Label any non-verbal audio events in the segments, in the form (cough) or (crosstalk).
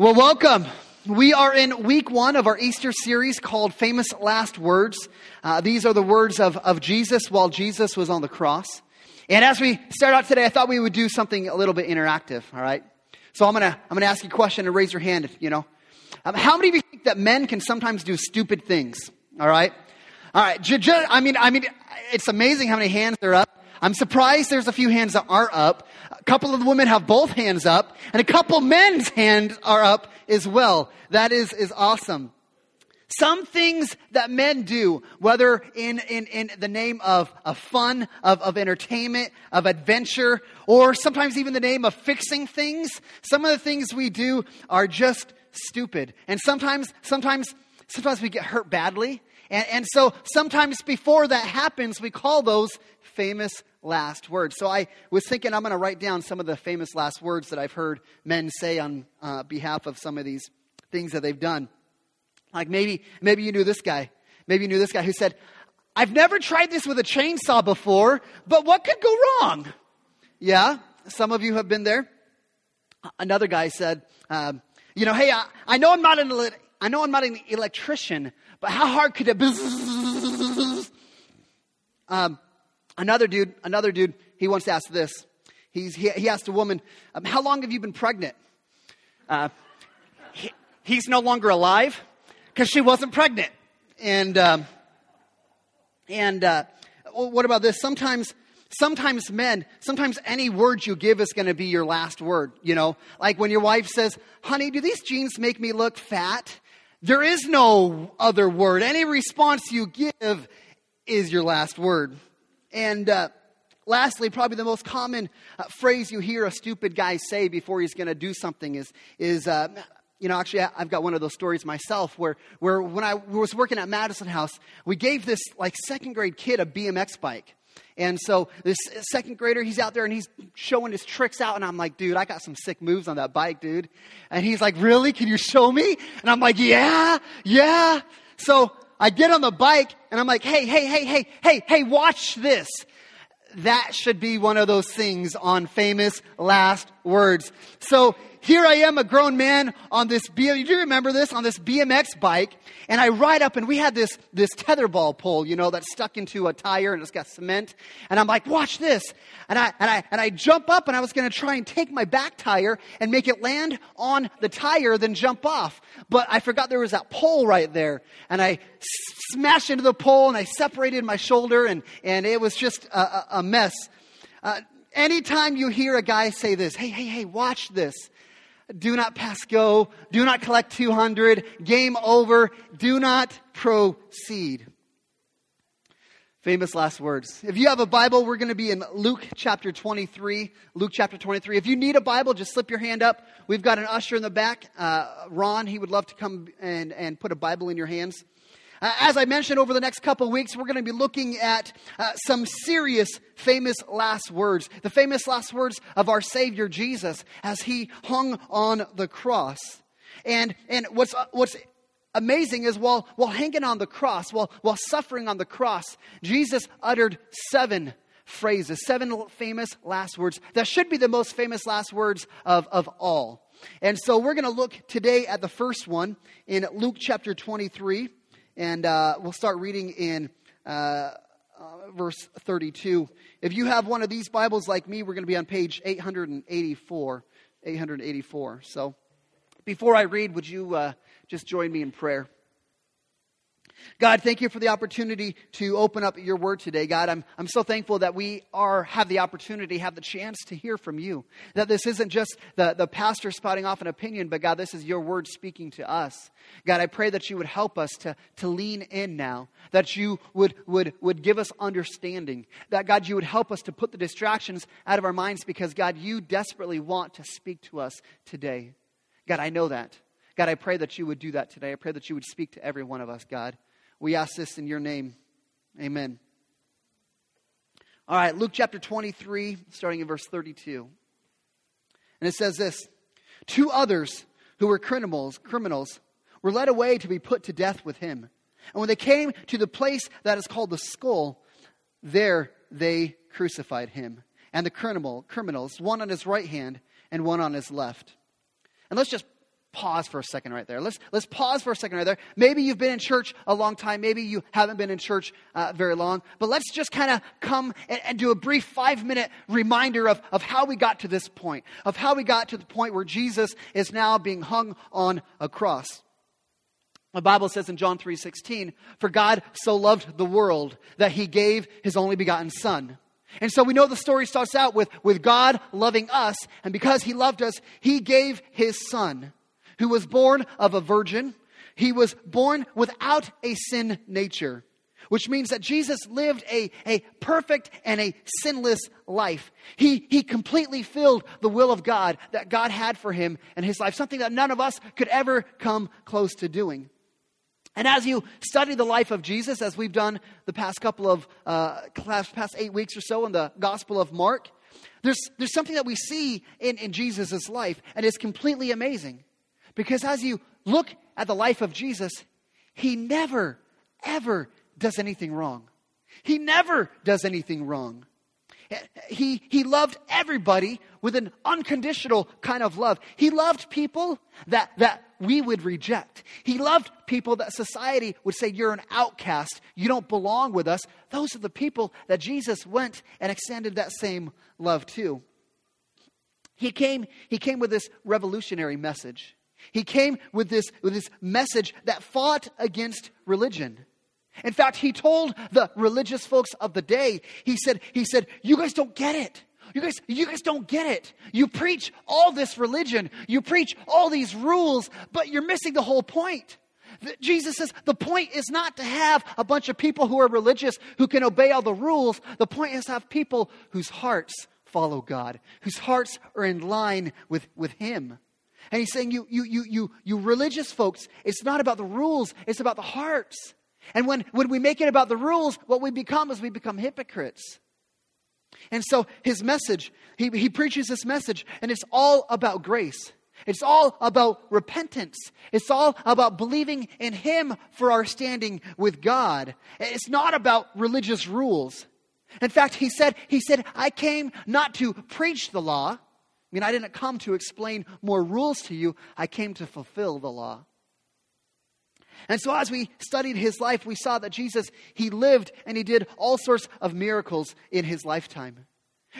Well, welcome. We are in week one of our Easter series called Famous Last Words. Uh, these are the words of, of Jesus while Jesus was on the cross. And as we start out today, I thought we would do something a little bit interactive, all right? So I'm gonna, I'm gonna ask you a question and raise your hand, you know. Um, how many of you think that men can sometimes do stupid things, all right? All right, j- j- I mean, I mean, it's amazing how many hands are up. I'm surprised there's a few hands that aren't up. A couple of the women have both hands up, and a couple men's hands are up as well. That is, is awesome. Some things that men do, whether in, in, in the name of, of fun, of, of entertainment, of adventure, or sometimes even the name of fixing things, some of the things we do are just stupid. And sometimes, sometimes, sometimes we get hurt badly. And, and so sometimes before that happens, we call those famous last words. So I was thinking I'm going to write down some of the famous last words that I've heard men say on uh, behalf of some of these things that they've done. Like maybe, maybe you knew this guy. Maybe you knew this guy who said, I've never tried this with a chainsaw before, but what could go wrong? Yeah, some of you have been there. Another guy said, um, you know, hey, I, I, know I'm not an I know I'm not an electrician, but how hard could it be? Um, Another dude, another dude, he once asked this. He's, he, he asked a woman, um, How long have you been pregnant? Uh, he, he's no longer alive because she wasn't pregnant. And, um, and uh, what about this? Sometimes, sometimes men, sometimes any word you give is going to be your last word. You know, like when your wife says, Honey, do these jeans make me look fat? There is no other word. Any response you give is your last word. And uh, lastly, probably the most common uh, phrase you hear a stupid guy say before he's going to do something is, is uh, you know, actually, I've got one of those stories myself where, where when I was working at Madison House, we gave this like second grade kid a BMX bike. And so this second grader, he's out there and he's showing his tricks out. And I'm like, dude, I got some sick moves on that bike, dude. And he's like, really? Can you show me? And I'm like, yeah, yeah. So I get on the bike and I'm like, hey, hey, hey, hey, hey, hey, watch this. That should be one of those things on famous last words. So here I am, a grown man on this, do you remember this? On this BMX bike. And I ride up and we had this, this tetherball pole, you know, that's stuck into a tire and it's got cement. And I'm like, watch this. And I, and I, and I jump up and I was going to try and take my back tire and make it land on the tire, then jump off. But I forgot there was that pole right there. And I smashed into the pole and I separated my shoulder and, and it was just a, a, a mess. Uh, anytime you hear a guy say this, hey, hey, hey, watch this do not pass go. Do not collect 200. Game over. Do not proceed. Famous last words. If you have a Bible, we're going to be in Luke chapter 23. Luke chapter 23. If you need a Bible, just slip your hand up. We've got an usher in the back. Uh, Ron, he would love to come and, and put a Bible in your hands. Uh, as I mentioned, over the next couple weeks, we're going to be looking at uh, some serious, famous last words. The famous last words of our Savior Jesus as he hung on the cross. And, and what's, uh, what's amazing is while, while hanging on the cross, while, while suffering on the cross, Jesus uttered seven phrases, seven famous last words that should be the most famous last words of, of all. And so we're going to look today at the first one in Luke chapter 23. And uh, we'll start reading in uh, uh, verse 32. If you have one of these Bibles like me, we're going to be on page 884. 884. So before I read, would you uh, just join me in prayer? God, thank you for the opportunity to open up your word today. God, I'm, I'm so thankful that we are, have the opportunity, have the chance to hear from you. That this isn't just the, the pastor spouting off an opinion, but God, this is your word speaking to us. God, I pray that you would help us to, to lean in now, that you would, would, would give us understanding, that God, you would help us to put the distractions out of our minds because, God, you desperately want to speak to us today. God, I know that. God, I pray that you would do that today. I pray that you would speak to every one of us, God. We ask this in your name. Amen. All right, Luke chapter 23, starting in verse 32. And it says this Two others who were criminals, criminals were led away to be put to death with him. And when they came to the place that is called the skull, there they crucified him and the criminal, criminals, one on his right hand and one on his left. And let's just pause for a second right there. Let's, let's pause for a second right there. Maybe you've been in church a long time. Maybe you haven't been in church uh, very long. But let's just kind of come and, and, do a brief five minute reminder of, of how we got to this point, of how we got to the point where Jesus is now being hung on a cross. The Bible says in John 3:16, "For God so loved the world that he gave his only begotten son." And so we know the story starts out with, with God loving us, and because he loved us, he gave his son who was born of a virgin. He was born without a sin nature, which means that Jesus lived a, a perfect and a sinless life. He, he completely filled the will of God that God had for him in his life, something that none of us could ever come close to doing. And as you study the life of Jesus, as we've done the past couple of, uh, past eight weeks or so in the Gospel of Mark, there's, there's something that we see in, in Jesus' life, and it's completely amazing. Because as you look at the life of Jesus, he never, ever does anything wrong. He never does anything wrong. He, he loved everybody with an unconditional kind of love. He loved people that, that we would reject. He loved people that society would say, You're an outcast. You don't belong with us. Those are the people that Jesus went and extended that same love to. He came, he came with this revolutionary message. He came with this, with this message that fought against religion. In fact, he told the religious folks of the day, he said, he said, you guys don't get it. You guys, you guys don't get it. You preach all this religion. You preach all these rules, but you're missing the whole point. Jesus says the point is not to have a bunch of people who are religious who can obey all the rules. The point is to have people whose hearts follow God, whose hearts are in line with, with Him. And he's saying, you, you, you, you, you religious folks, it's not about the rules, it's about the hearts. And when, when we make it about the rules, what we become is we become hypocrites. And so his message, he, he preaches this message, and it's all about grace. It's all about repentance. It's all about believing in Him for our standing with God. It's not about religious rules. In fact, he said, he said, I came not to preach the law, I mean, I didn't come to explain more rules to you, I came to fulfill the law. And so, as we studied his life, we saw that Jesus, he lived and he did all sorts of miracles in his lifetime.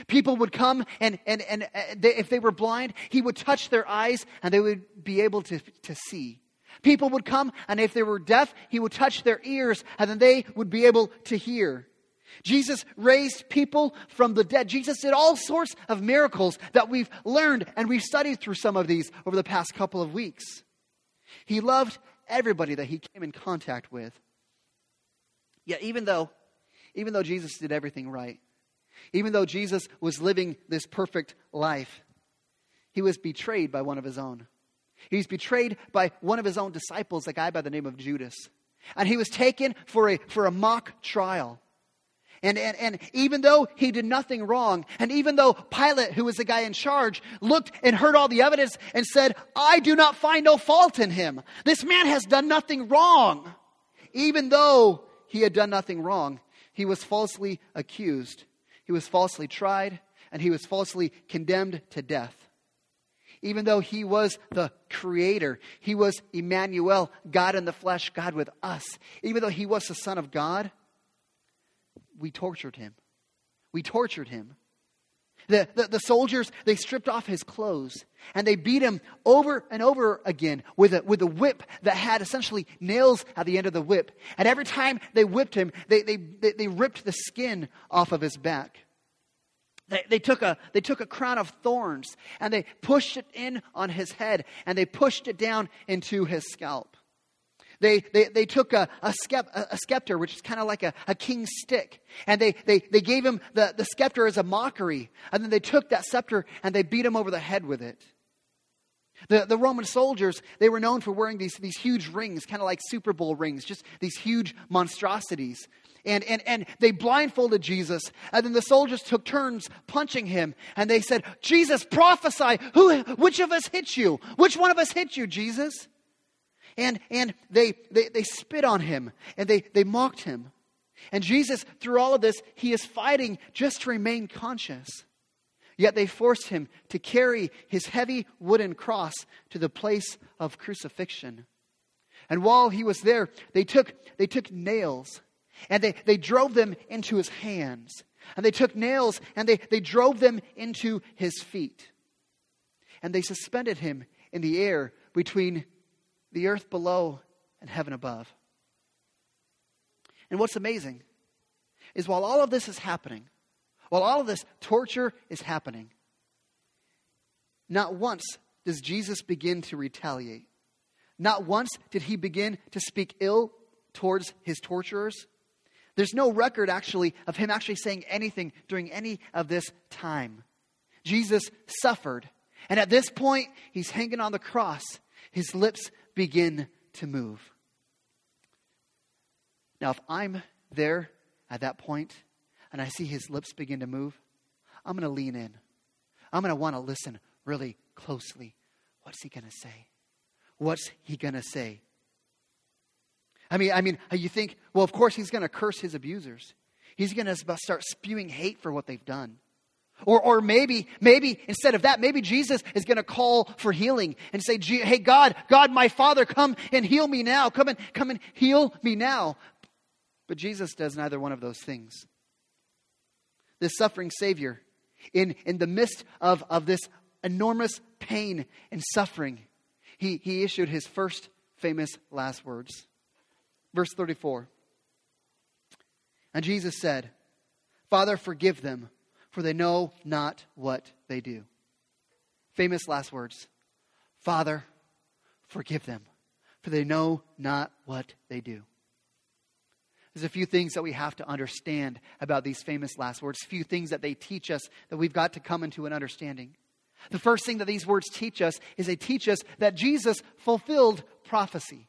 People would come, and, and, and uh, they, if they were blind, he would touch their eyes and they would be able to, to see. People would come, and if they were deaf, he would touch their ears and then they would be able to hear. Jesus raised people from the dead. Jesus did all sorts of miracles that we've learned and we've studied through some of these over the past couple of weeks. He loved everybody that he came in contact with. Yet even though even though Jesus did everything right, even though Jesus was living this perfect life, he was betrayed by one of his own. He was betrayed by one of his own disciples, a guy by the name of Judas. And he was taken for a, for a mock trial. And, and, and even though he did nothing wrong, and even though Pilate, who was the guy in charge, looked and heard all the evidence and said, I do not find no fault in him. This man has done nothing wrong. Even though he had done nothing wrong, he was falsely accused, he was falsely tried, and he was falsely condemned to death. Even though he was the creator, he was Emmanuel, God in the flesh, God with us. Even though he was the Son of God, we tortured him. We tortured him. The, the, the, soldiers, they stripped off his clothes and they beat him over and over again with a, with a whip that had essentially nails at the end of the whip. And every time they whipped him, they, they, they, they ripped the skin off of his back. They, they, took a, they took a crown of thorns and they pushed it in on his head and they pushed it down into his scalp. They, they, they took a, a, skep, a scepter, which is kind of like a, a king's stick, and they, they, they gave him the, the scepter as a mockery. And then they took that scepter and they beat him over the head with it. The, the Roman soldiers, they were known for wearing these, these huge rings, kind of like Super Bowl rings, just these huge monstrosities. And, and, and they blindfolded Jesus, and then the soldiers took turns punching him, and they said, Jesus, prophesy, who, which of us hit you? Which one of us hit you, Jesus? And, and they, they, they spit on him and they, they mocked him. And Jesus, through all of this, he is fighting just to remain conscious. Yet they forced him to carry his heavy wooden cross to the place of crucifixion. And while he was there, they took, they took nails and they, they drove them into his hands. And they took nails and they, they drove them into his feet. And they suspended him in the air between the earth below and heaven above. And what's amazing is while all of this is happening, while all of this torture is happening, not once does Jesus begin to retaliate. Not once did he begin to speak ill towards his torturers. There's no record actually of him actually saying anything during any of this time. Jesus suffered. And at this point, he's hanging on the cross. His lips begin to move. Now, if I'm there at that point and I see his lips begin to move, I'm going to lean in. I'm going to want to listen really closely. What's he going to say? what's he going to say? I mean, I mean, you think, well, of course he's going to curse his abusers. He's going to start spewing hate for what they've done. Or, or maybe, maybe instead of that, maybe Jesus is going to call for healing and say, "Hey, God, God, my Father, come and heal me now. Come and come and heal me now." But Jesus does neither one of those things. This suffering Savior, in in the midst of of this enormous pain and suffering, he, he issued his first famous last words. Verse 34. And Jesus said, Father, forgive them, for they know not what they do. Famous last words. Father, forgive them, for they know not what they do. There's a few things that we have to understand about these famous last words, few things that they teach us that we've got to come into an understanding. The first thing that these words teach us is they teach us that Jesus fulfilled prophecy.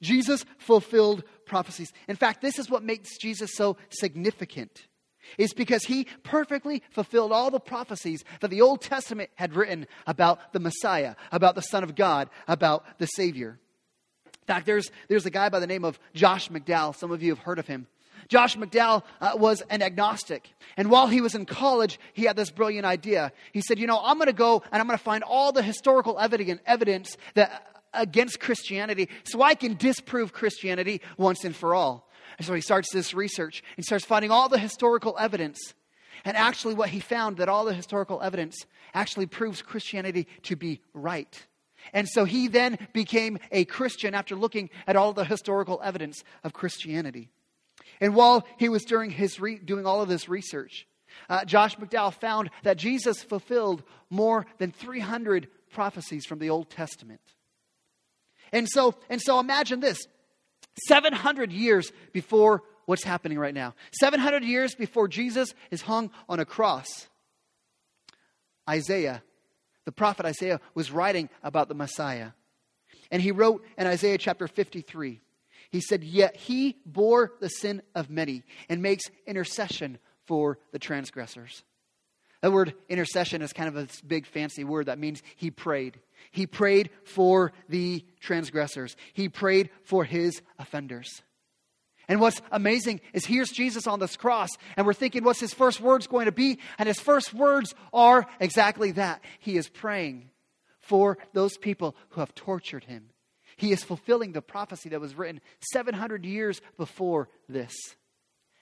Jesus fulfilled prophecies. In fact, this is what makes Jesus so significant. Is because he perfectly fulfilled all the prophecies that the Old Testament had written about the Messiah, about the Son of God, about the Savior. In fact, there's, there's a guy by the name of Josh McDowell. Some of you have heard of him. Josh McDowell uh, was an agnostic. And while he was in college, he had this brilliant idea. He said, You know, I'm going to go and I'm going to find all the historical evidence that against Christianity so I can disprove Christianity once and for all. And so he starts this research and starts finding all the historical evidence. And actually, what he found that all the historical evidence actually proves Christianity to be right. And so he then became a Christian after looking at all the historical evidence of Christianity. And while he was doing, his re- doing all of this research, uh, Josh McDowell found that Jesus fulfilled more than 300 prophecies from the Old Testament. And so, and so imagine this 700 years before what's happening right now, 700 years before Jesus is hung on a cross, Isaiah, the prophet Isaiah, was writing about the Messiah. And he wrote in Isaiah chapter 53 he said, Yet he bore the sin of many and makes intercession for the transgressors. That word intercession is kind of a big fancy word that means he prayed. He prayed for the transgressors, he prayed for his offenders. And what's amazing is here's Jesus on this cross, and we're thinking, what's his first words going to be? And his first words are exactly that. He is praying for those people who have tortured him. He is fulfilling the prophecy that was written 700 years before this.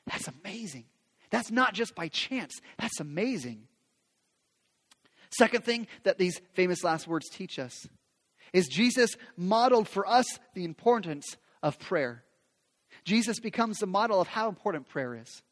That's amazing. That's not just by chance, that's amazing. Second thing that these famous last words teach us is Jesus modeled for us the importance of prayer. Jesus becomes the model of how important prayer is.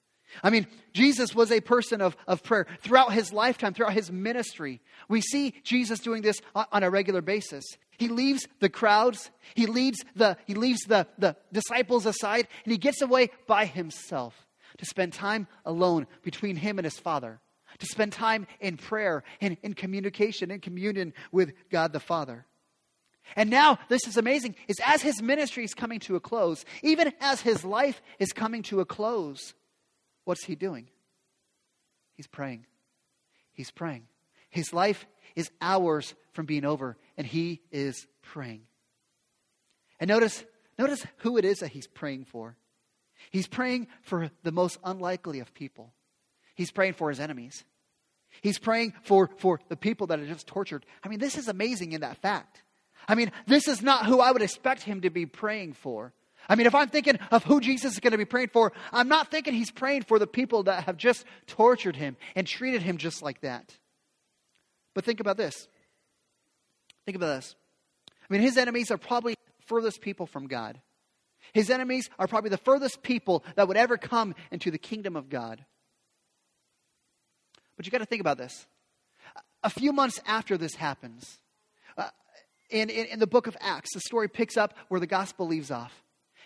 I mean, Jesus was a person of, of prayer. Throughout his lifetime, throughout his ministry, we see Jesus doing this on, a regular basis. He leaves the crowds, he leaves, the, he leaves the, the disciples aside, and he gets away by himself to spend time alone between him and his Father, to spend time in prayer and in communication, and communion with God the Father. And now, this is amazing, is as his ministry is coming to a close, even as his life is coming to a close, what's he doing? He's praying. He's praying. His life is hours from being over, and he is praying. And notice, notice who it is that he's praying for. He's praying for the most unlikely of people. He's praying for his enemies. He's praying for, for the people that are just tortured. I mean, this is amazing in that fact. I mean, this is not who I would expect him to be praying for. I mean, if I'm thinking of who Jesus is going to be praying for, I'm not thinking he's praying for the people that have just tortured him and treated him just like that. But think about this. Think about this. I mean, his enemies are probably furthest people from God. His enemies are probably the furthest people that would ever come into the kingdom of God. But you got to think about this. A few months after this happens, uh, in, in, in the book of Acts, the story picks up where the gospel leaves off.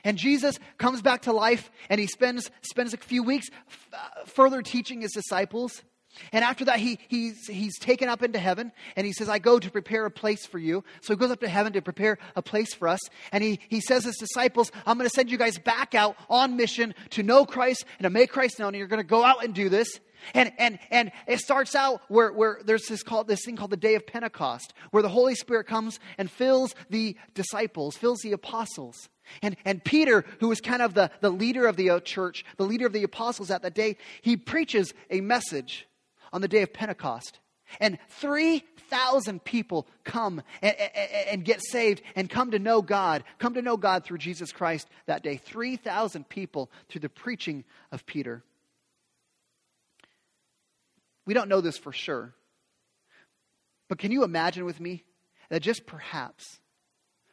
And Jesus comes back to life and he spends, spends a few weeks f- uh, further teaching his disciples. And after that, he, he's, he's taken up into heaven and he says, I go to prepare a place for you. So he goes up to heaven to prepare a place for us. And he, he says his disciples, I'm going to send you guys back out on mission to know Christ and to make Christ known. And you're going to go out and do this. And, and, and it starts out where, where there's this, called, this thing called the day of Pentecost, where the Holy Spirit comes and fills the disciples, fills the apostles. And, and Peter, who was kind of the, the leader of the uh, church, the leader of the apostles at that day, he preaches a message on the day of Pentecost. And 3,000 people come and, and, and, get saved and come to know God, come to know God through Jesus Christ that day. 3,000 people through the preaching of Peter. We don't know this for sure. But can you imagine with me that just perhaps,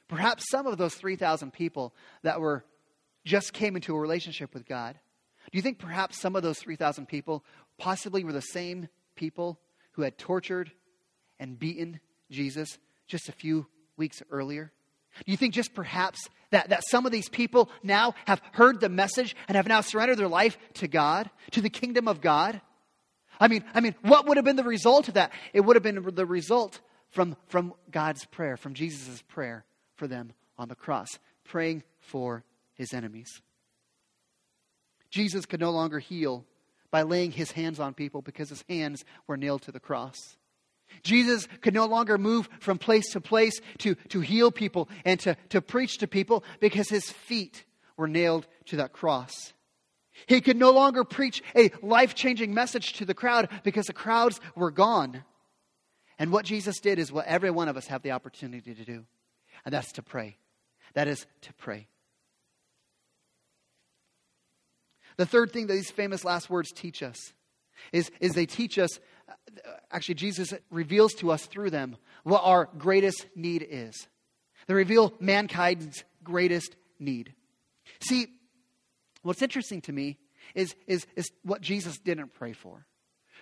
perhaps some of those 3,000 people that were just came into a relationship with God, do you think perhaps some of those 3,000 people possibly were the same people who had tortured and beaten Jesus just a few weeks earlier? Do you think just perhaps that, that some of these people now have heard the message and have now surrendered their life to God, to the kingdom of God? I mean, I mean, what would have been the result of that? It would have been the result from, from God's prayer, from Jesus' prayer for them on the cross, praying for his enemies. Jesus could no longer heal by laying his hands on people because his hands were nailed to the cross. Jesus could no longer move from place to place to, to heal people and to, to preach to people because his feet were nailed to that cross. He could no longer preach a life changing message to the crowd because the crowds were gone. And what Jesus did is what every one of us have the opportunity to do, and that's to pray. That is to pray. The third thing that these famous last words teach us is, is they teach us, actually, Jesus reveals to us through them what our greatest need is. They reveal mankind's greatest need. See, What's interesting to me is, is, is what Jesus didn't pray for.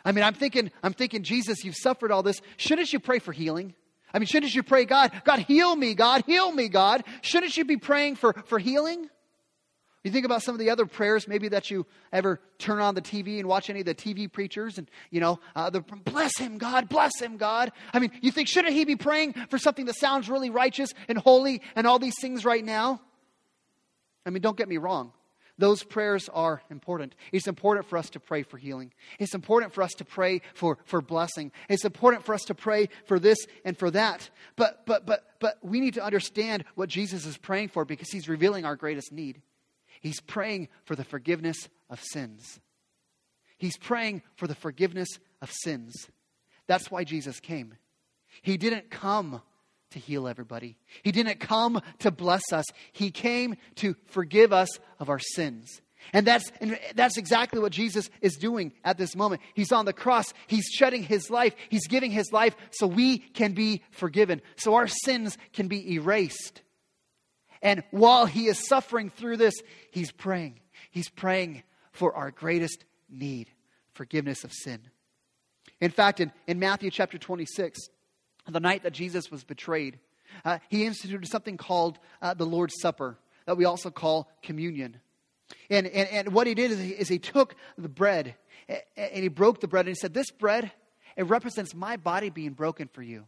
I mean, I'm thinking, I'm thinking, Jesus, you've suffered all this. Shouldn't you pray for healing? I mean, shouldn't you pray, God, God, heal me, God, heal me, God? Shouldn't you be praying for, for healing? You think about some of the other prayers, maybe that you ever turn on the TV and watch any of the TV preachers, and you know, uh, the bless him, God, bless him, God. I mean, you think shouldn't he be praying for something that sounds really righteous and holy and all these things right now? I mean, don't get me wrong. Those prayers are important. It's important for us to pray for healing. It's important for us to pray for, for blessing. It's important for us to pray for this and for that. But, but, but, but we need to understand what Jesus is praying for because he's revealing our greatest need. He's praying for the forgiveness of sins. He's praying for the forgiveness of sins. That's why Jesus came. He didn't come to heal everybody. He didn't come to bless us. He came to forgive us of our sins. And that's, and that's exactly what Jesus is doing at this moment. He's on the cross. He's shedding his life. He's giving his life so we can be forgiven, so our sins can be erased. And while he is suffering through this, he's praying. He's praying for our greatest need forgiveness of sin. In fact, in, in Matthew chapter 26, the night that Jesus was betrayed, uh, he instituted something called uh, the Lord's Supper that we also call communion. And, and, and what he did is he, is he took the bread and he broke the bread and he said, This bread, it represents my body being broken for you.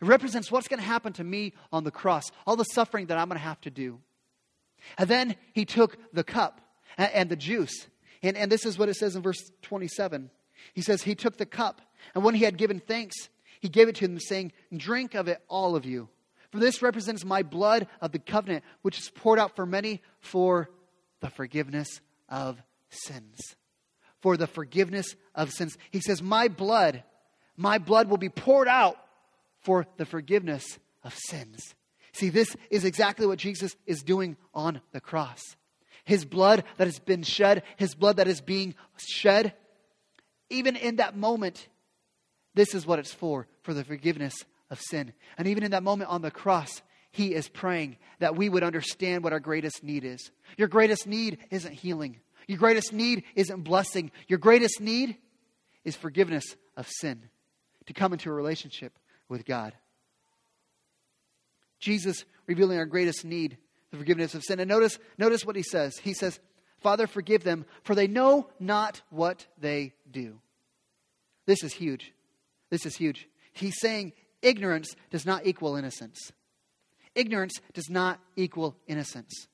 It represents what's going to happen to me on the cross, all the suffering that I'm going to have to do. And then he took the cup and, the juice. And, and this is what it says in verse 27. He says, He took the cup, and when he had given thanks, he gave it to them, saying, Drink of it, all of you. For this represents my blood of the covenant, which is poured out for many for the forgiveness of sins. For the forgiveness of sins. He says, My blood my blood will be poured out for the forgiveness of sins. See, this is exactly what Jesus is doing on the cross. His blood that has been shed, his blood that is being shed, even in that moment, this is what it's for, for the forgiveness of sin. And even in that moment on the cross, he is praying that we would understand what our greatest need is. Your greatest need isn't healing. Your greatest need isn't blessing. Your greatest need is forgiveness of sin, to come into a relationship with God. Jesus revealing our greatest need, the forgiveness of sin. And notice, notice what he says. He says, Father, forgive them, for they know not what they do. This is huge. This is huge. He's saying ignorance does not equal innocence. Ignorance does not equal innocence.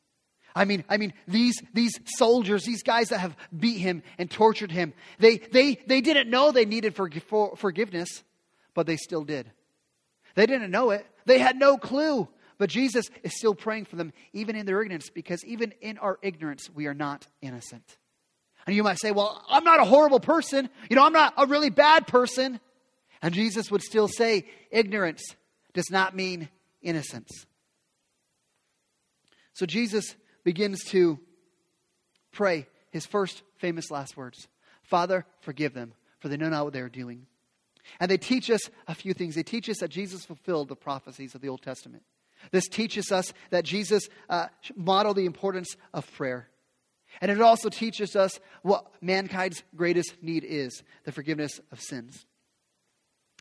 I mean, I mean, these, these soldiers, these guys that have beat him and tortured him, they, they, they didn't know they needed for, for, forgiveness, but they still did. They didn't know it. They had no clue. But Jesus is still praying for them, even in their ignorance, because even in our ignorance, we are not innocent. And you might say, well, I'm not a horrible person. You know, I'm not a really bad person. And Jesus would still say, ignorance does not mean innocence. So Jesus begins to pray his first famous last words Father, forgive them, for they know not what they are doing. And they teach us a few things. They teach us that Jesus fulfilled the prophecies of the Old Testament. This teaches us that Jesus uh, modeled the importance of prayer. And it also teaches us what mankind's greatest need is the forgiveness of sins.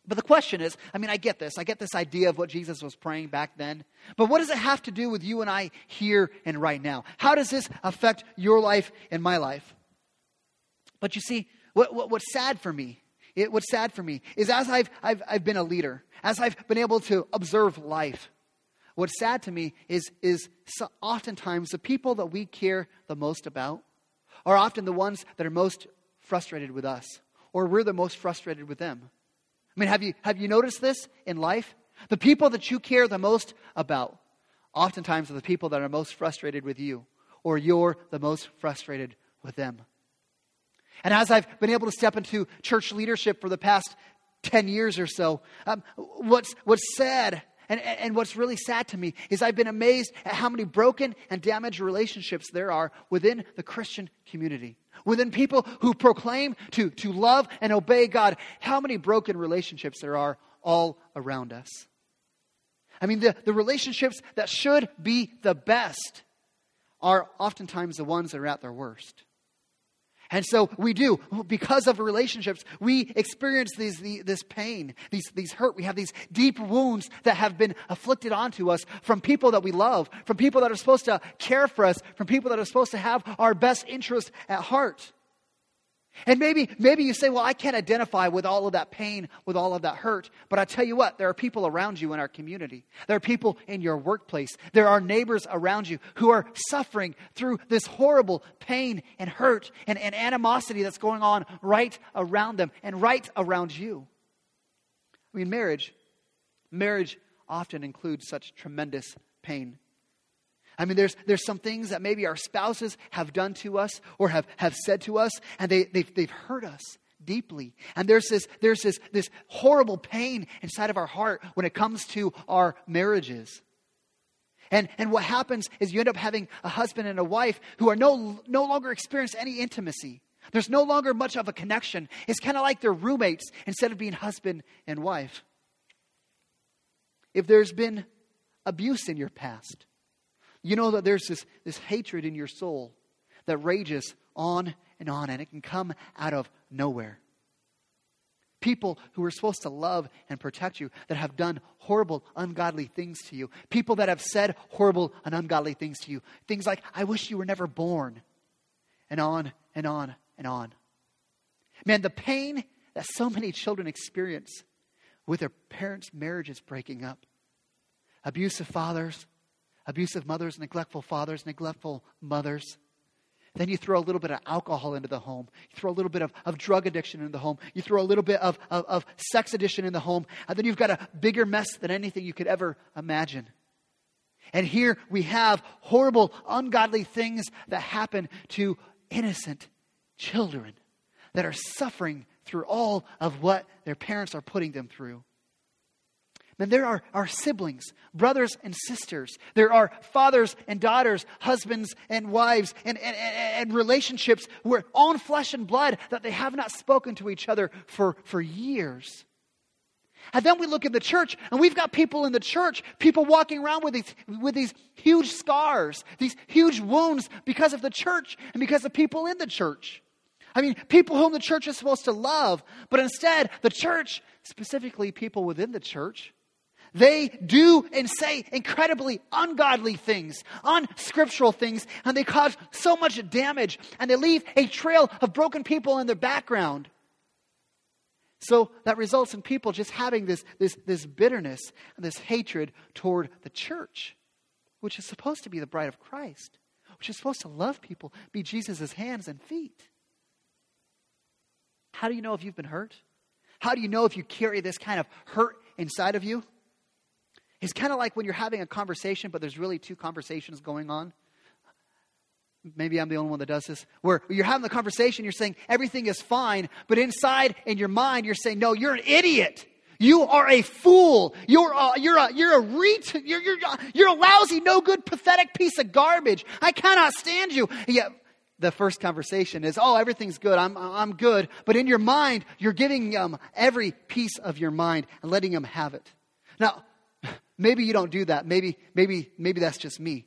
But the question is I mean, I get this. I get this idea of what Jesus was praying back then. But what does it have to do with you and I here and right now? How does this affect your life and my life? But you see, what, what, what's sad for me, it, what's sad for me is as I've, I've, I've been a leader, as I've been able to observe life, what's sad to me is, is so oftentimes the people that we care the most about are often the ones that are most frustrated with us, or we're the most frustrated with them. I mean, have you, have you noticed this in life? The people that you care the most about oftentimes are the people that are most frustrated with you, or you're the most frustrated with them. And as I've been able to step into church leadership for the past 10 years or so, um, what's, what's sad and, and what's really sad to me is I've been amazed at how many broken and damaged relationships there are within the Christian community within people who proclaim to, to love and obey God, how many broken relationships there are all around us. I mean, the, the relationships that should be the best are oftentimes the ones that are at their worst. And so we do, because of relationships, we experience these, the, this pain, these, these hurt. We have these deep wounds that have been afflicted onto us from people that we love, from people that are supposed to care for us, from people that are supposed to have our best interest at heart. And maybe, maybe you say, well, I can't identify with all of that pain, with all of that hurt. But I tell you what, there are people around you in our community. There are people in your workplace. There are neighbors around you who are suffering through this horrible pain and hurt and, and animosity that's going on right around them and right around you. I mean, marriage, marriage often includes such tremendous pain I mean, there's, there's some things that maybe our spouses have done to us or have, have said to us, and they, they've, they've hurt us deeply. And there's, this, there's this, this horrible pain inside of our heart when it comes to our marriages. And, and what happens is you end up having a husband and a wife who are no, no longer experience any intimacy. There's no longer much of a connection. It's kind of like they're roommates instead of being husband and wife. If there's been abuse in your past, you know that there's this, this hatred in your soul that rages on and on, and it can come out of nowhere. People who are supposed to love and protect you that have done horrible, ungodly things to you. People that have said horrible and ungodly things to you. Things like, I wish you were never born. And on and on and on. Man, the pain that so many children experience with their parents' marriages breaking up. Abusive fathers, abusive mothers, neglectful fathers, neglectful mothers. Then you throw a little bit of alcohol into the home. You throw a little bit of, of drug addiction in the home. You throw a little bit of, of, of sex addiction in the home. And then you've got a bigger mess than anything you could ever imagine. And here we have horrible, ungodly things that happen to innocent children that are suffering through all of what their parents are putting them through. Man, there are our siblings, brothers and sisters. There are fathers and daughters, husbands and wives, and, and, and, relationships who are on flesh and blood that they have not spoken to each other for, for years. And then we look at the church, and we've got people in the church, people walking around with these, with these huge scars, these huge wounds because of the church and because of people in the church. I mean, people whom the church is supposed to love, but instead, the church, specifically people within the church, they do and say incredibly ungodly things, unscriptural things, and they cause so much damage, and they leave a trail of broken people in their background. So that results in people just having this, this, this bitterness and this hatred toward the church, which is supposed to be the bride of Christ, which is supposed to love people, be Jesus' hands and feet. How do you know if you've been hurt? How do you know if you carry this kind of hurt inside of you? It's kind of like when you're having a conversation, but there's really two conversations going on. Maybe I'm the only one that does this. Where you're having the conversation, you're saying everything is fine, but inside in your mind, you're saying, no, you're an idiot. You are a fool. You're a, you're a, you're a you're, you're, you're a lousy, no good, pathetic piece of garbage. I cannot stand you. Yeah, the first conversation is, oh, everything's good. I'm, I'm good. But in your mind, you're giving them every piece of your mind and letting them have it. Now, Maybe you don't do that. Maybe, maybe, maybe that's just me.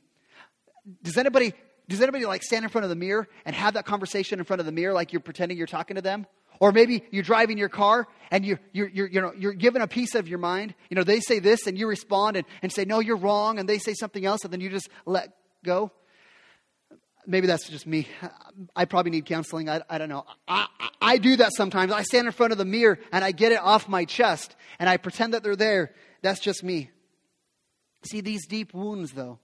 Does anybody, does anybody like stand in front of the mirror and have that conversation in front of the mirror like you're pretending you're talking to them? Or maybe you're driving your car and you're, you're, you're, you know, you're given a piece of your mind. You know, they say this and you respond and, and say, no, you're wrong. And they say something else and then you just let go. Maybe that's just me. I probably need counseling. I, I don't know. I, I, I do that sometimes. I stand in front of the mirror and I get it off my chest and I pretend that they're there. That's just me. See, these deep wounds, though,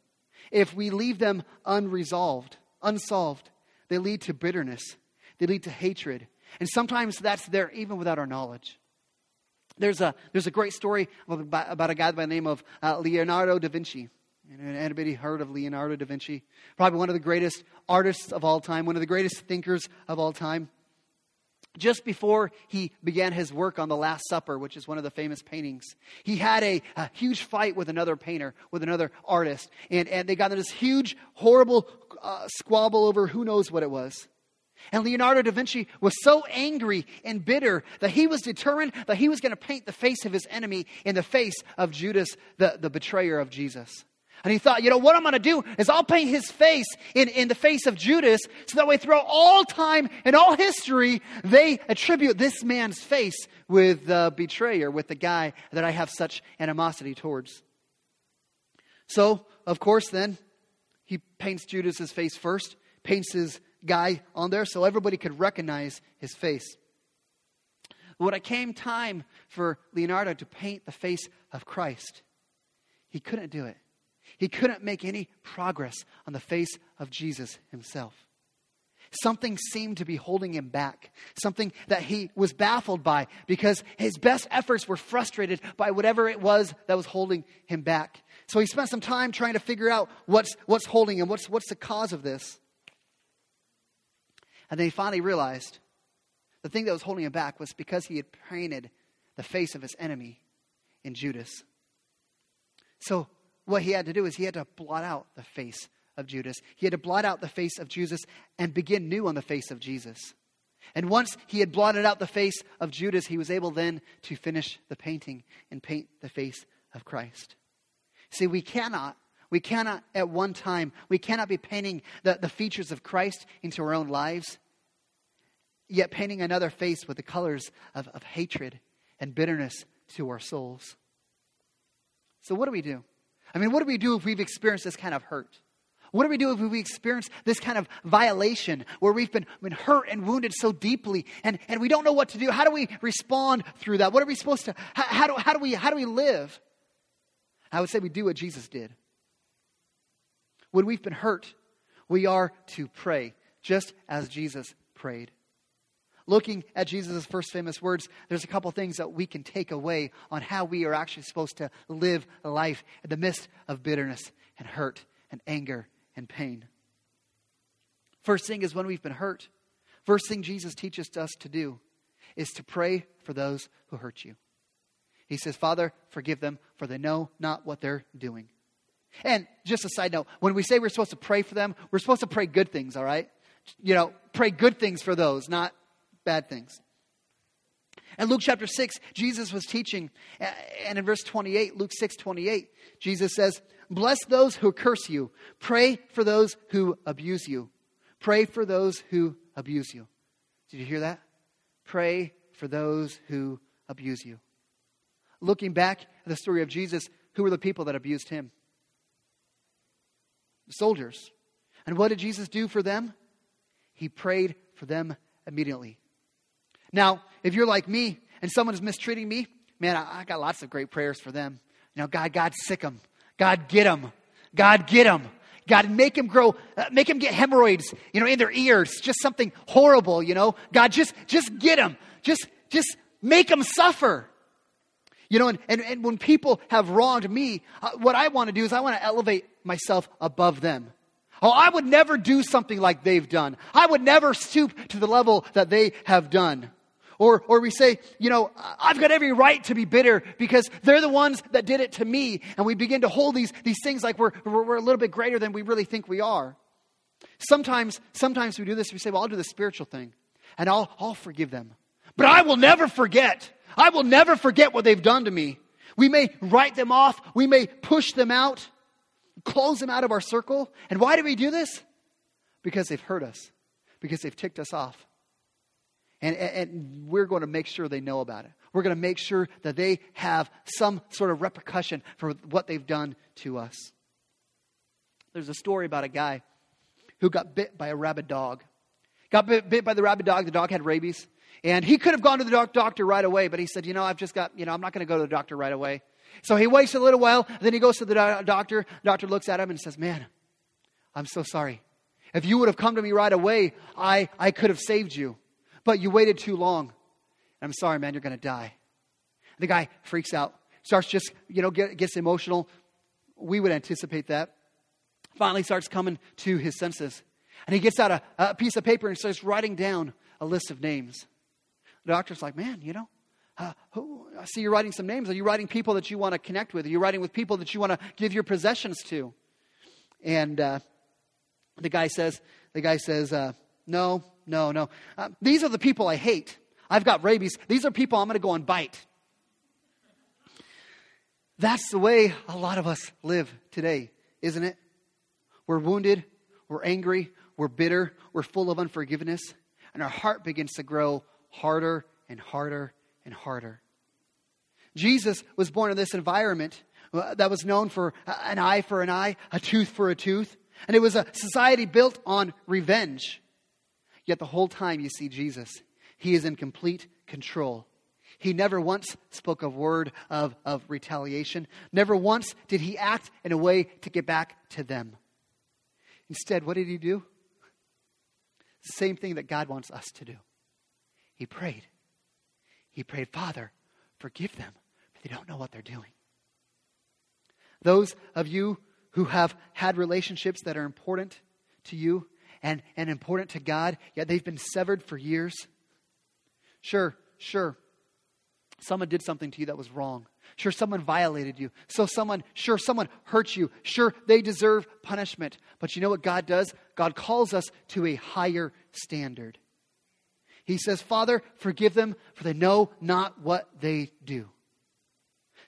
if we leave them unresolved, unsolved, they lead to bitterness, they lead to hatred. And sometimes that's there even without our knowledge. There's a, there's a great story about, about a guy by the name of uh, Leonardo da Vinci. Anybody heard of Leonardo da Vinci? Probably one of the greatest artists of all time, one of the greatest thinkers of all time just before he began his work on the Last Supper, which is one of the famous paintings, he had a, a huge fight with another painter, with another artist. And, and they got in this huge, horrible uh, squabble over who knows what it was. And Leonardo da Vinci was so angry and bitter that he was determined that he was going to paint the face of his enemy in the face of Judas, the, the betrayer of Jesus. And he thought, you know, what I'm going to do is I'll paint his face in, in the face of Judas so that way throughout all time and all history, they attribute this man's face with the betrayer, with the guy that I have such animosity towards. So, of course, then, he paints Judas's face first, paints his guy on there so everybody could recognize his face. When it came time for Leonardo to paint the face of Christ, he couldn't do it. He couldn't make any progress on the face of Jesus himself. Something seemed to be holding him back, something that he was baffled by because his best efforts were frustrated by whatever it was that was holding him back. So he spent some time trying to figure out what's, what's holding him, what's, what's the cause of this. And then he finally realized the thing that was holding him back was because he had painted the face of his enemy in Judas. So what he had to do is he had to blot out the face of Judas. He had to blot out the face of Jesus and begin new on the face of Jesus. And once he had blotted out the face of Judas, he was able then to finish the painting and paint the face of Christ. See, we cannot, we cannot at one time, we cannot be painting the, the features of Christ into our own lives, yet painting another face with the colors of, of hatred and bitterness to our souls. So, what do we do? I mean, what do we do if we've experienced this kind of hurt? What do we do if we experience this kind of violation where we've been, been hurt and wounded so deeply and, and we don't know what to do? How do we respond through that? What are we supposed to, how, how, do, how, do, we, how do we live? I would say we do what Jesus did. When we've been hurt, we are to pray just as Jesus prayed looking at Jesus' first famous words, there's a couple things that we can take away on how we are actually supposed to live life in the midst of bitterness and hurt and anger and pain. First thing is when we've been hurt, first thing Jesus teaches us to do is to pray for those who hurt you. He says, Father, forgive them, for they know not what they're doing. And just a side note, when we say we're supposed to pray for them, we're supposed to pray good things, all right? You know, pray good things for those, not bad things. In Luke chapter 6, Jesus was teaching, and in verse 28, Luke 6 28, Jesus says, Bless those who curse you, pray for those who abuse you. Pray for those who abuse you. Did you hear that? Pray for those who abuse you. Looking back at the story of Jesus, who were the people that abused him? The soldiers. And what did Jesus do for them? He prayed for them immediately. Now, if you're like me and someone is mistreating me, man, I, I got lots of great prayers for them. You know, God, God, sick them. God, get them. God, get them. God, make them grow, uh, make them get hemorrhoids, you know, in their ears. Just something horrible, you know. God, just, just get them. Just, just make them suffer. You know, and, and, and when people have wronged me, uh, what I want to do is I want to elevate myself above them. Oh, I would never do something like they've done. I would never stoop to the level that they have done. Or, or we say, you know, I've got every right to be bitter because they're the ones that did it to me. And we begin to hold these, these things like we're, we're, we're a little bit greater than we really think we are. Sometimes, sometimes we do this. We say, well, I'll do the spiritual thing and I'll, I'll forgive them. But I will never forget. I will never forget what they've done to me. We may write them off. We may push them out, close them out of our circle. And why do we do this? Because they've hurt us, because they've ticked us off. And, and we're going to make sure they know about it. We're going to make sure that they have some sort of repercussion for what they've done to us. There's a story about a guy who got bit by a rabid dog. Got bit, bit by the rabid dog. The dog had rabies. And he could have gone to the doc- doctor right away, but he said, You know, I've just got, you know, I'm not going to go to the doctor right away. So he waits a little while. Then he goes to the do- doctor. The doctor looks at him and says, Man, I'm so sorry. If you would have come to me right away, I, I could have saved you but you waited too long. I'm sorry, man, you're going to die. The guy freaks out, starts just, you know, get, gets emotional. We would anticipate that. Finally starts coming to his senses. And he gets out a, a piece of paper and starts writing down a list of names. The doctor's like, man, you know, uh, I see you're writing some names. Are you writing people that you want to connect with? Are you writing with people that you want to give your possessions to? And uh, the guy says, the guy says, uh, no, no, no. Uh, these are the people I hate. I've got rabies. These are people I'm going to go and bite. That's the way a lot of us live today, isn't it? We're wounded, we're angry, we're bitter, we're full of unforgiveness, and our heart begins to grow harder and harder and harder. Jesus was born in this environment uh, that was known for an eye for an eye, a tooth for a tooth, and it was a society built on revenge. Yet the whole time you see Jesus, he is in complete control. He never once spoke a word of, of retaliation. Never once did he act in a way to get back to them. Instead, what did he do? Same thing that God wants us to do. He prayed. He prayed, Father, forgive them, for they don't know what they're doing. Those of you who have had relationships that are important to you, and, and important to God, yet they've been severed for years? Sure, sure. Someone did something to you that was wrong. Sure, someone violated you. So someone, sure, someone hurt you. Sure, they deserve punishment. But you know what God does? God calls us to a higher standard. He says, Father, forgive them, for they know not what they do.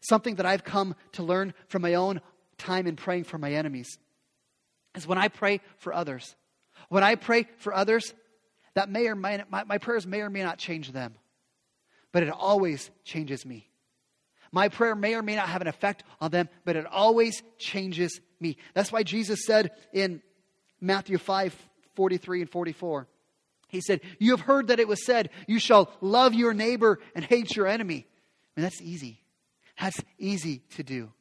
Something that I've come to learn from my own time in praying for my enemies is when I pray for others, when I pray for others, that may or may my, my prayers may or may not change them, but it always changes me. My prayer may or may not have an effect on them, but it always changes me. That's why Jesus said in Matthew 5 43 and 44, He said, You have heard that it was said, You shall love your neighbor and hate your enemy. I mean, that's easy. That's easy to do.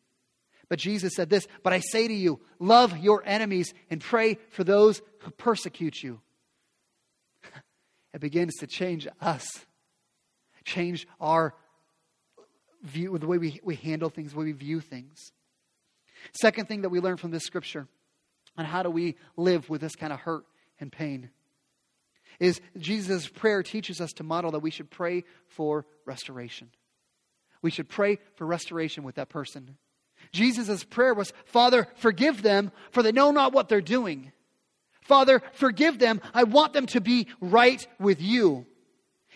But Jesus said this, But I say to you, love your enemies and pray for those who persecute you. (laughs) it begins to change us, change our view, the way we, we handle things, the way we view things. Second thing that we learn from this scripture on how do we live with this kind of hurt and pain is Jesus' prayer teaches us to model that we should pray for restoration. We should pray for restoration with that person. Jesus' prayer was, Father, forgive them, for they know not what they're doing. Father, forgive them. I want them to be right with you.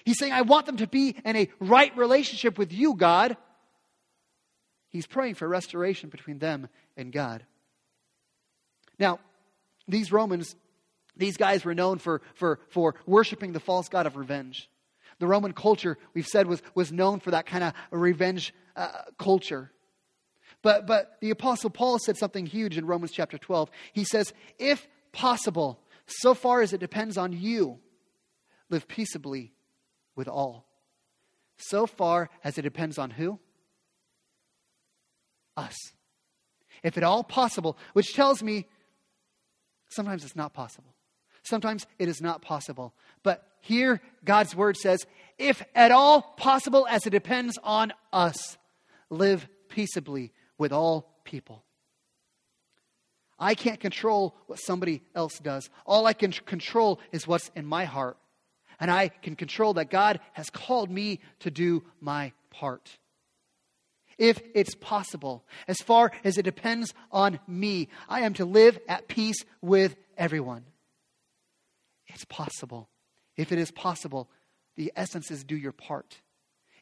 He's saying, I want them to be in a right relationship with you, God. He's praying for restoration between them and God. Now, these Romans, these guys were known for, for, for worshiping the false god of revenge. The Roman culture, we've said, was, was known for that kind of revenge uh, culture. But, but the Apostle Paul said something huge in Romans chapter 12. He says, If possible, so far as it depends on you, live peaceably with all. So far as it depends on who? Us. If at all possible, which tells me sometimes it's not possible. Sometimes it is not possible. But here, God's word says, if at all possible, as it depends on us, live peaceably with all people. I can't control what somebody else does. All I can control is what's in my heart. And I can control that God has called me to do my part. If it's possible, as far as it depends on me, I am to live at peace with everyone. It's possible. If it is possible, the essence is do your part.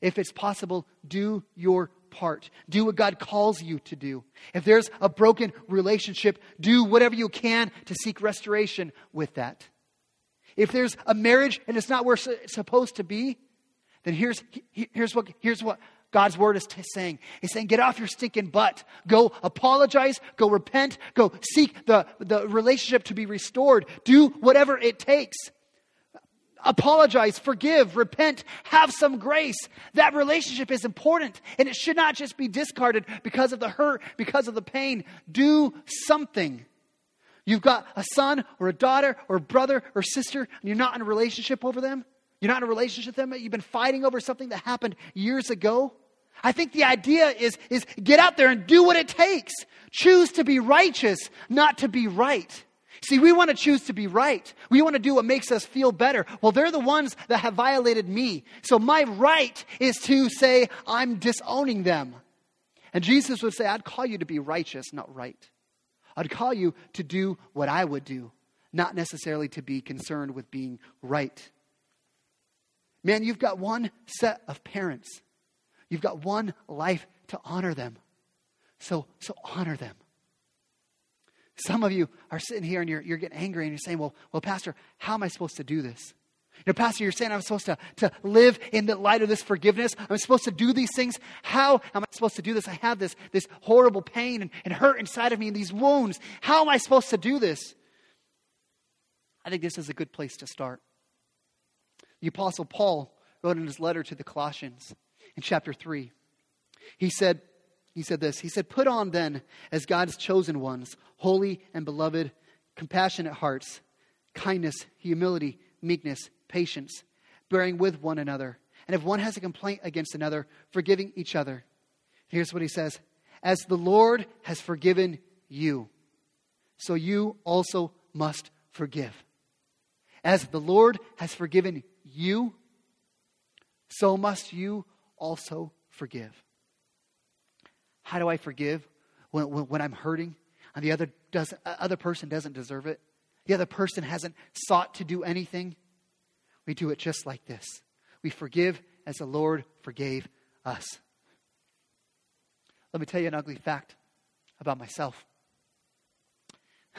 If it's possible, do your part. Do what God calls you to do. If there's a broken relationship, do whatever you can to seek restoration with that. If there's a marriage and it's not where it's supposed to be, then here's, here's, what, here's what God's word is t- saying. He's saying, get off your stinking butt. Go apologize. Go repent. Go seek the, the relationship to be restored. Do whatever it takes apologize, forgive, repent, have some grace. That relationship is important and it should not just be discarded because of the hurt, because of the pain. Do something. You've got a son or a daughter or a brother or sister and you're not in a relationship over them. You're not in a relationship with them. You've been fighting over something that happened years ago. I think the idea is, is get out there and do what it takes. Choose to be righteous, not to be right. See, we want to choose to be right. We want to do what makes us feel better. Well, they're the ones that have violated me. So my right is to say, I'm disowning them. And Jesus would say, I'd call you to be righteous, not right. I'd call you to do what I would do, not necessarily to be concerned with being right. Man, you've got one set of parents. You've got one life to honor them. So, so honor them. Some of you are sitting here and you're, you're getting angry and you're saying, well, well, Pastor, how am I supposed to do this? You know, Pastor, you're saying I'm supposed to, to live in the light of this forgiveness. I'm supposed to do these things. How am I supposed to do this? I have this, this horrible pain and, and hurt inside of me and these wounds. How am I supposed to do this? I think this is a good place to start. The Apostle Paul wrote in his letter to the Colossians in chapter 3. He said, he said this He said, Put on then, as God's chosen ones, holy and beloved, compassionate hearts, kindness, humility, meekness, patience, bearing with one another. And if one has a complaint against another, forgiving each other. Here's what he says As the Lord has forgiven you, so you also must forgive. As the Lord has forgiven you, so must you also forgive. How do I forgive when, when, when I'm hurting and the other, does, uh, other person doesn't deserve it? The other person hasn't sought to do anything? We do it just like this. We forgive as the Lord forgave us. Let me tell you an ugly fact about myself.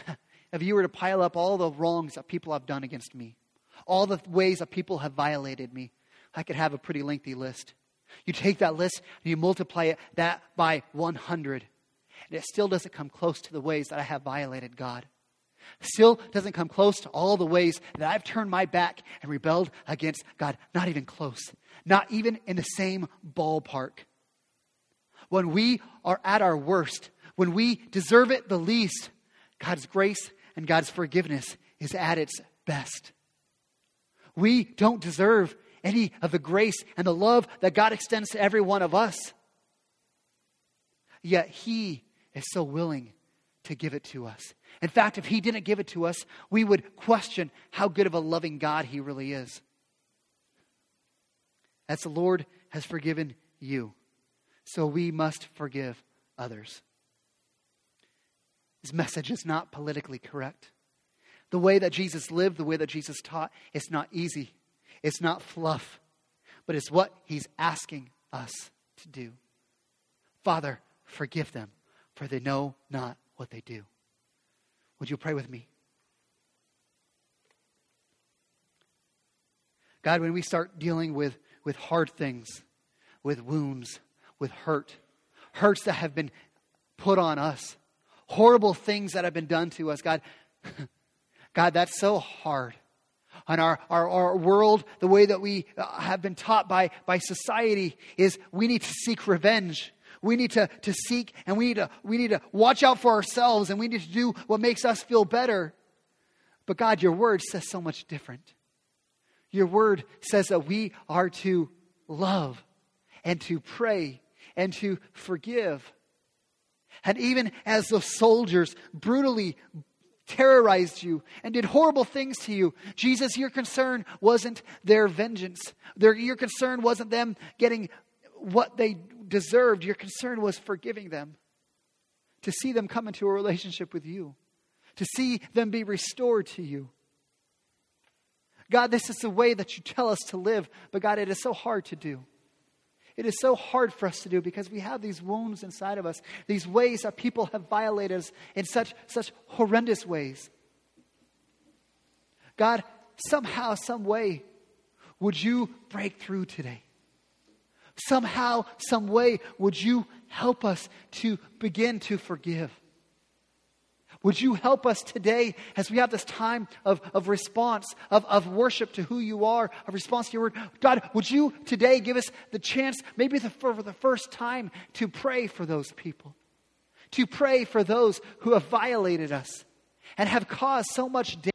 (laughs) if you were to pile up all the wrongs that people have done against me, all the ways that people have violated me, I could have a pretty lengthy list. You take that list and you multiply it that by 100. And it still doesn't come close to the ways that I have violated God. Still doesn't come close to all the ways that I've turned my back and rebelled against God. Not even close. Not even in the same ballpark. When we are at our worst, when we deserve it the least, God's grace and God's forgiveness is at its best. We don't deserve any of the grace and the love that God extends to every one of us. Yet He is so willing to give it to us. In fact, if He didn't give it to us, we would question how good of a loving God He really is. As the Lord has forgiven you, so we must forgive others. His message is not politically correct. The way that Jesus lived, the way that Jesus taught, it's not easy. It's not fluff, but it's what he's asking us to do. Father, forgive them, for they know not what they do. Would you pray with me? God, when we start dealing with, with hard things, with wounds, with hurt, hurts that have been put on us, horrible things that have been done to us, God, (laughs) God, that's so hard. On our, our, our world, the way that we uh, have been taught by, by society is we need to seek revenge. We need to, to seek and we need to, we need to watch out for ourselves and we need to do what makes us feel better. But God, your word says so much different. Your word says that we are to love and to pray and to forgive. And even as the soldiers brutally terrorized you and did horrible things to you. Jesus, your concern wasn't their vengeance. Their, your concern wasn't them getting what they deserved. Your concern was forgiving them, to see them come into a relationship with you, to see them be restored to you. God, this is the way that you tell us to live, but God, it is so hard to do. It is so hard for us to do because we have these wounds inside of us, these ways that people have violated us in such, such horrendous ways. God, somehow, some way, would you break through today? Somehow, some way, would you help us to begin to forgive? Would you help us today as we have this time of, of response, of, of worship to who you are, of response to your word? God, would you today give us the chance, maybe the, for the first time, to pray for those people, to pray for those who have violated us and have caused so much damage?